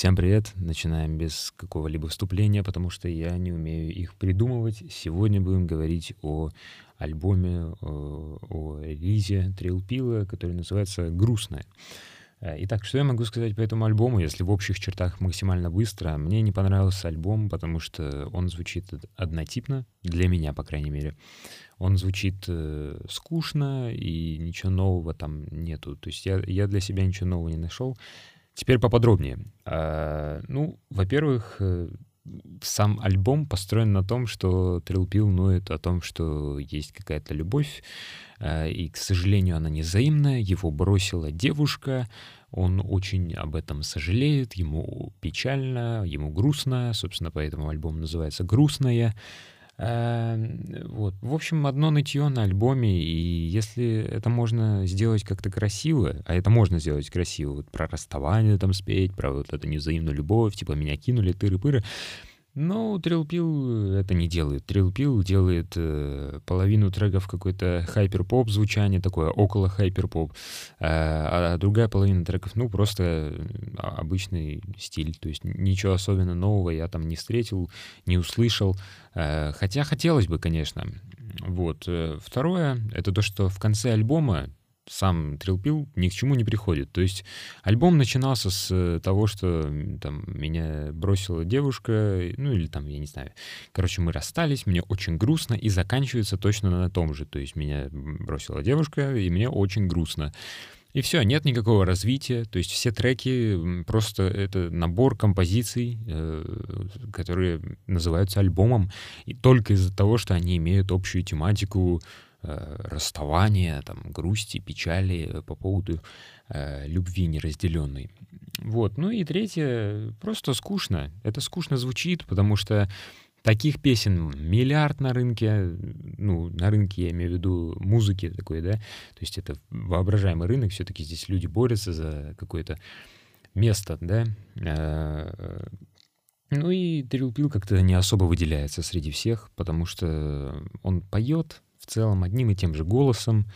Всем привет! Начинаем без какого-либо вступления, потому что я не умею их придумывать. Сегодня будем говорить о альбоме, о, о релизе Трилпила, который называется «Грустная». Э, итак, что я могу сказать по этому альбому, если в общих чертах максимально быстро? Мне не понравился альбом, потому что он звучит однотипно, для меня, по крайней мере. Он звучит э, скучно, и ничего нового там нету. То есть я, я для себя ничего нового не нашел. Теперь поподробнее. А, ну, во-первых, э, сам альбом построен на том, что Трилпил ноет о том, что есть какая-то любовь, а, и, к сожалению, она не взаимная, его бросила девушка, он очень об этом сожалеет, ему печально, ему грустно, собственно, поэтому альбом называется «Грустная», вот. В общем, одно нытье на альбоме, и если это можно сделать как-то красиво, а это можно сделать красиво, вот про расставание там спеть, про вот эту невзаимную любовь, типа меня кинули, тыры-пыры, но Трилпил это не делает. Трилпил делает э, половину треков какой-то хайпер-поп звучание, такое около хайпер-поп, э, а другая половина треков, ну, просто обычный стиль. То есть ничего особенно нового я там не встретил, не услышал. Э, хотя хотелось бы, конечно. Вот. Э, второе — это то, что в конце альбома сам Трилпил ни к чему не приходит. То есть альбом начинался с э, того, что там меня бросила девушка, ну или там, я не знаю. Короче, мы расстались, мне очень грустно, и заканчивается точно на том же. То есть меня бросила девушка, и мне очень грустно. И все, нет никакого развития. То есть все треки просто это набор композиций, э, которые называются альбомом, и только из-за того, что они имеют общую тематику расставания, там, грусти, печали по поводу э, любви неразделенной. Вот. Ну и третье, просто скучно. Это скучно звучит, потому что таких песен миллиард на рынке, ну, на рынке я имею в виду музыки такой, да, то есть это воображаемый рынок, все-таки здесь люди борются за какое-то место, да, э, ну и Трилпил как-то не особо выделяется среди всех, потому что он поет, в целом одним и тем же голосом,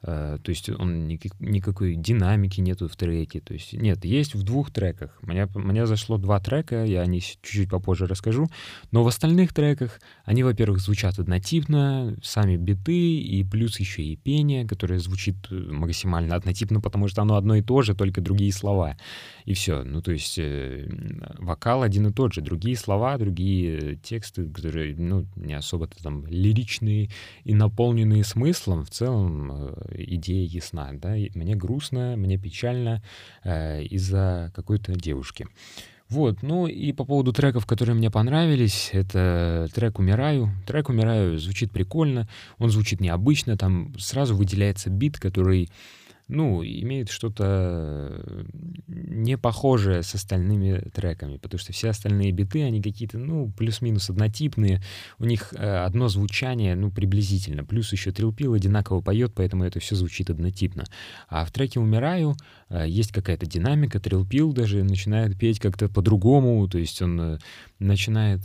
то есть он никак, никакой динамики нету в треке. То есть нет, есть в двух треках. Мне, мне зашло два трека, я о них чуть-чуть попозже расскажу. Но в остальных треках они, во-первых, звучат однотипно, сами биты, и плюс еще и пение, которое звучит э, максимально однотипно, потому что оно одно и то же, только другие слова. И все. Ну, то есть э, вокал один и тот же, другие слова, другие тексты, которые, ну, не особо-то там лиричные и наполненные смыслом. В целом э, идея ясна, да, мне грустно, мне печально э, из-за какой-то девушки. Вот, ну и по поводу треков, которые мне понравились, это трек «Умираю». Трек «Умираю» звучит прикольно, он звучит необычно, там сразу выделяется бит, который ну, имеет что-то не похожее с остальными треками, потому что все остальные биты, они какие-то, ну, плюс-минус однотипные, у них э, одно звучание, ну, приблизительно, плюс еще трилпил одинаково поет, поэтому это все звучит однотипно. А в треке «Умираю» э, есть какая-то динамика, трилпил даже начинает петь как-то по-другому, то есть он э, начинает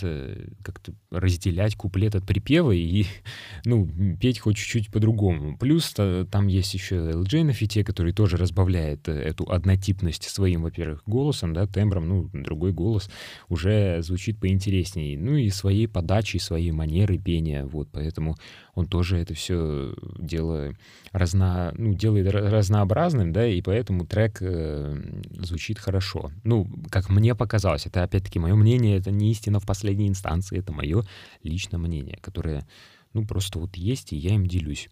как-то разделять куплет от припева и, ну, петь хоть чуть-чуть по-другому. Плюс там есть еще LJ на те, который тоже разбавляет э, эту однотипность своим, во-первых, голосом, да, тембром, ну, другой голос уже звучит поинтереснее, ну и своей подачей, своей манерой пения, вот, поэтому он тоже это все дело разно, ну, делает разнообразным, да, и поэтому трек э, звучит хорошо. Ну, как мне показалось, это опять-таки мое мнение, это не истина в последней инстанции, это мое личное мнение, которое, ну, просто вот есть, и я им делюсь.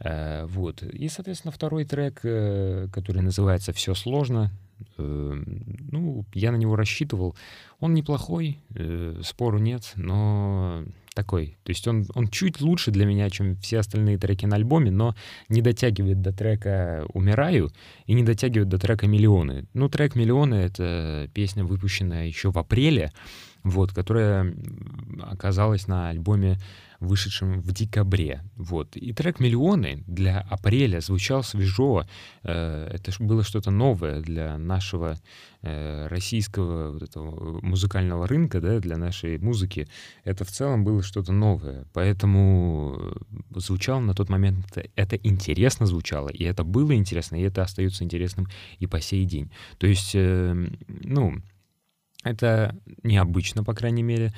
Э, вот. И, соответственно, второй трек, э, который называется «Все сложно», э, ну, я на него рассчитывал. Он неплохой, спору нет, но такой. То есть он, он чуть лучше для меня, чем все остальные треки на альбоме, но не дотягивает до трека «Умираю» и не дотягивает до трека «Миллионы». Ну, трек «Миллионы» — это песня, выпущенная еще в апреле, вот, которая оказалась на альбоме, вышедшем в декабре. Вот. И трек «Миллионы» для апреля звучал свежо. Э, это было что-то новое для нашего э, российского вот этого музыкального рынка, да, для нашей музыки. Это в целом было что-то новое. Поэтому звучало на тот момент, это, это интересно звучало, и это было интересно, и это остается интересным и по сей день. То есть, э, ну, Это необычно, по крайней мере,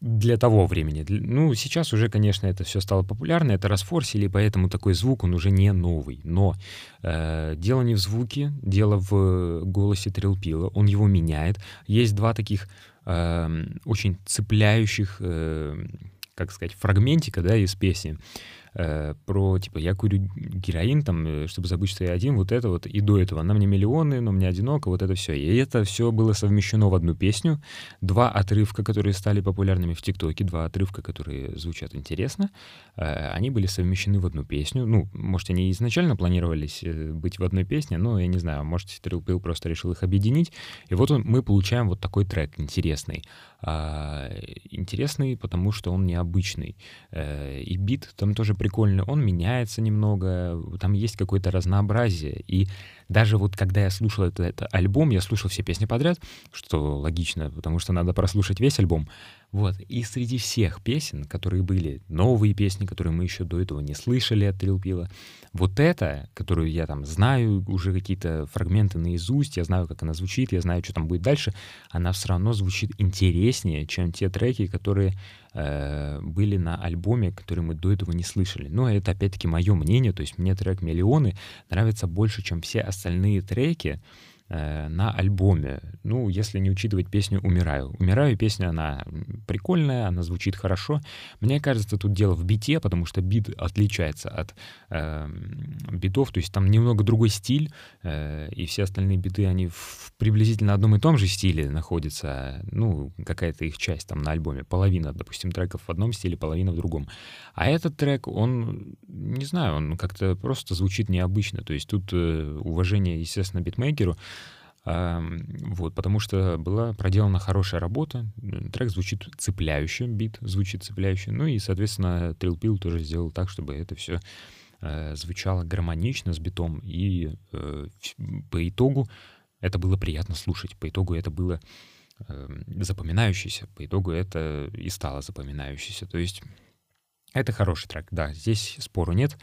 для того времени. Ну, сейчас уже, конечно, это все стало популярно, это расфорсили, поэтому такой звук, он уже не новый. Но э, дело не в звуке, дело в голосе Трилпила. Он его меняет. Есть два таких э, очень цепляющих, э, как сказать, фрагментика, да, из песни э, про, типа, я курю героин, там, э, чтобы забыть, что я один, вот это вот, и до этого. Она мне миллионы, но мне одиноко, вот это все. И это все было совмещено в одну песню. Два отрывка, которые стали популярными в ТикТоке, два отрывка, которые звучат интересно, э, они были совмещены в одну песню. Ну, может, они изначально планировались быть в одной песне, но я не знаю, может, Трил просто решил их объединить. И вот он, мы получаем вот такой трек интересный. А, интересный, потому что он необычный. И бит там тоже прикольный, он меняется немного, там есть какое-то разнообразие. И даже вот когда я слушал этот, этот альбом, я слушал все песни подряд, что логично, потому что надо прослушать весь альбом. Вот. И среди всех песен, которые были, новые песни, которые мы еще до этого не слышали от Трилпила, вот эта, которую я там знаю, уже какие-то фрагменты наизусть, я знаю, как она звучит, я знаю, что там будет дальше, она все равно звучит интереснее, чем те треки, которые э, были на альбоме, которые мы до этого не слышали. Но это опять-таки мое мнение, то есть мне трек «Миллионы» нравится больше, чем все остальные треки, Э, на альбоме. Ну, если не учитывать песню «Умираю». «Умираю» песня, она прикольная, она звучит хорошо. Мне кажется, тут дело в бите, потому что бит отличается от э, битов, то есть там немного другой стиль, э, и все остальные биты, они в приблизительно одном и том же стиле находятся, ну, какая-то их часть там на альбоме. Половина, допустим, треков в одном стиле, половина в другом. А этот трек, он, не знаю, он как-то просто звучит необычно. То есть тут э, уважение, естественно, битмейкеру, вот, потому что была проделана хорошая работа, трек звучит цепляюще, бит звучит цепляюще, ну и, соответственно, Трилпил тоже сделал так, чтобы это все э, звучало гармонично с битом, и э, по итогу это было приятно слушать, по итогу это было э, запоминающееся, по итогу это и стало запоминающееся, то есть это хороший трек, да, здесь спору нет.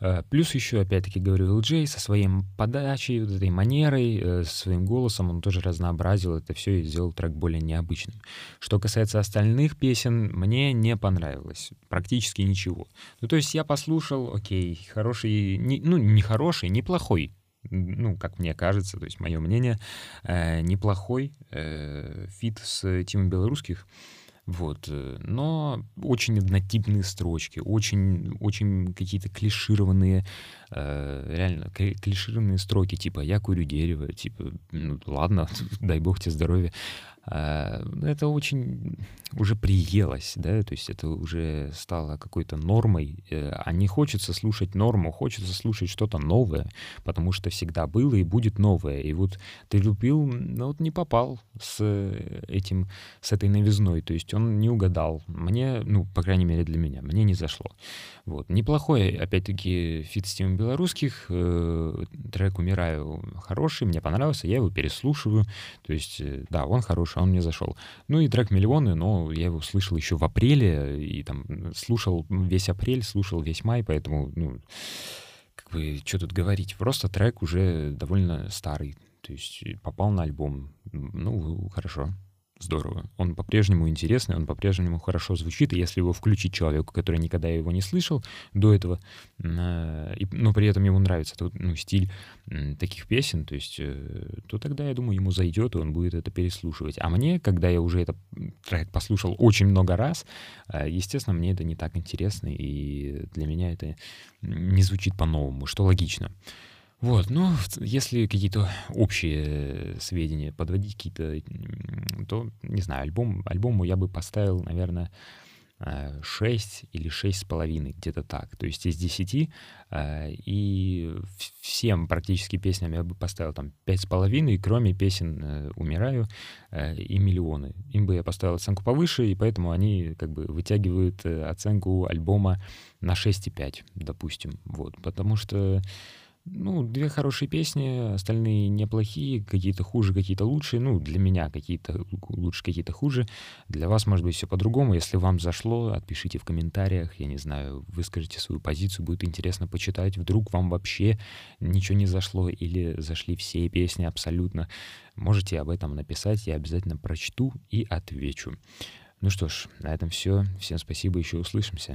Э, плюс еще, опять-таки, говорю, LJ со своей подачей, вот этой манерой, э, своим голосом, он тоже разнообразил это все и сделал трек более необычным. Что касается остальных песен, мне не понравилось практически ничего. Ну, то есть я послушал, окей, хороший, не, ну, не хороший, неплохой ну, как мне кажется, то есть мое мнение, э, неплохой э, фит с Тимой Белорусских. Вот. Э, но очень однотипные строчки, очень, очень какие-то клишированные, э, реально клишированные строки, типа «я курю дерево», типа «ну ладно, дай бог тебе здоровья». Ну, это очень уже приелось, да, то есть это уже стало какой-то нормой, э, а не хочется слушать норму, хочется слушать что-то новое, потому что всегда было и будет новое. И вот ты любил, ну вот не попал с этим, с этой новизной, то есть он не угадал. Мне, ну, по крайней мере для меня, мне не зашло. Вот. Неплохой, опять-таки, фит с Тимой Белорусских, э, трек «Умираю» хороший, мне понравился, я его переслушиваю, то есть, э, да, он хороший, хороший, он мне зашел. Ну и трек «Миллионы», но я его слышал еще в апреле, и там слушал весь апрель, слушал весь май, поэтому, ну, как бы, что тут говорить, просто трек уже довольно старый, то есть попал на альбом. Ну, хорошо здорово. Он по-прежнему интересный, он по-прежнему хорошо звучит, и если его включить человеку, который никогда его не слышал до этого, э, но при этом ему нравится тот, ну, стиль таких песен, то есть, э, то тогда, я думаю, ему зайдет, и он будет это переслушивать. А мне, когда я уже это трек послушал очень много раз, э, естественно, мне это не так интересно, и для меня это не звучит по-новому, что логично. Вот, ну, если какие-то общие сведения подводить какие-то, то, не знаю, альбом, альбому я бы поставил, наверное, 6 или 6,5, где-то так. То есть из 10. Э, и всем практически песням я бы поставил там 5,5, кроме песен э, «Умираю» э, и «Миллионы». Им бы я поставил оценку повыше, и поэтому они как бы вытягивают оценку альбома на 6,5, допустим. Вот, потому что ну, две хорошие песни, остальные неплохие, какие-то хуже, какие-то лучше. Ну, для меня какие-то лучше, какие-то хуже. Для вас, может быть, все по-другому. Если вам зашло, отпишите в комментариях, я не знаю, выскажите свою позицию, будет интересно почитать. Вдруг вам вообще ничего не зашло или зашли все песни абсолютно. Можете об этом написать, я обязательно прочту и отвечу. Ну что ж, на этом все. Всем спасибо, еще услышимся.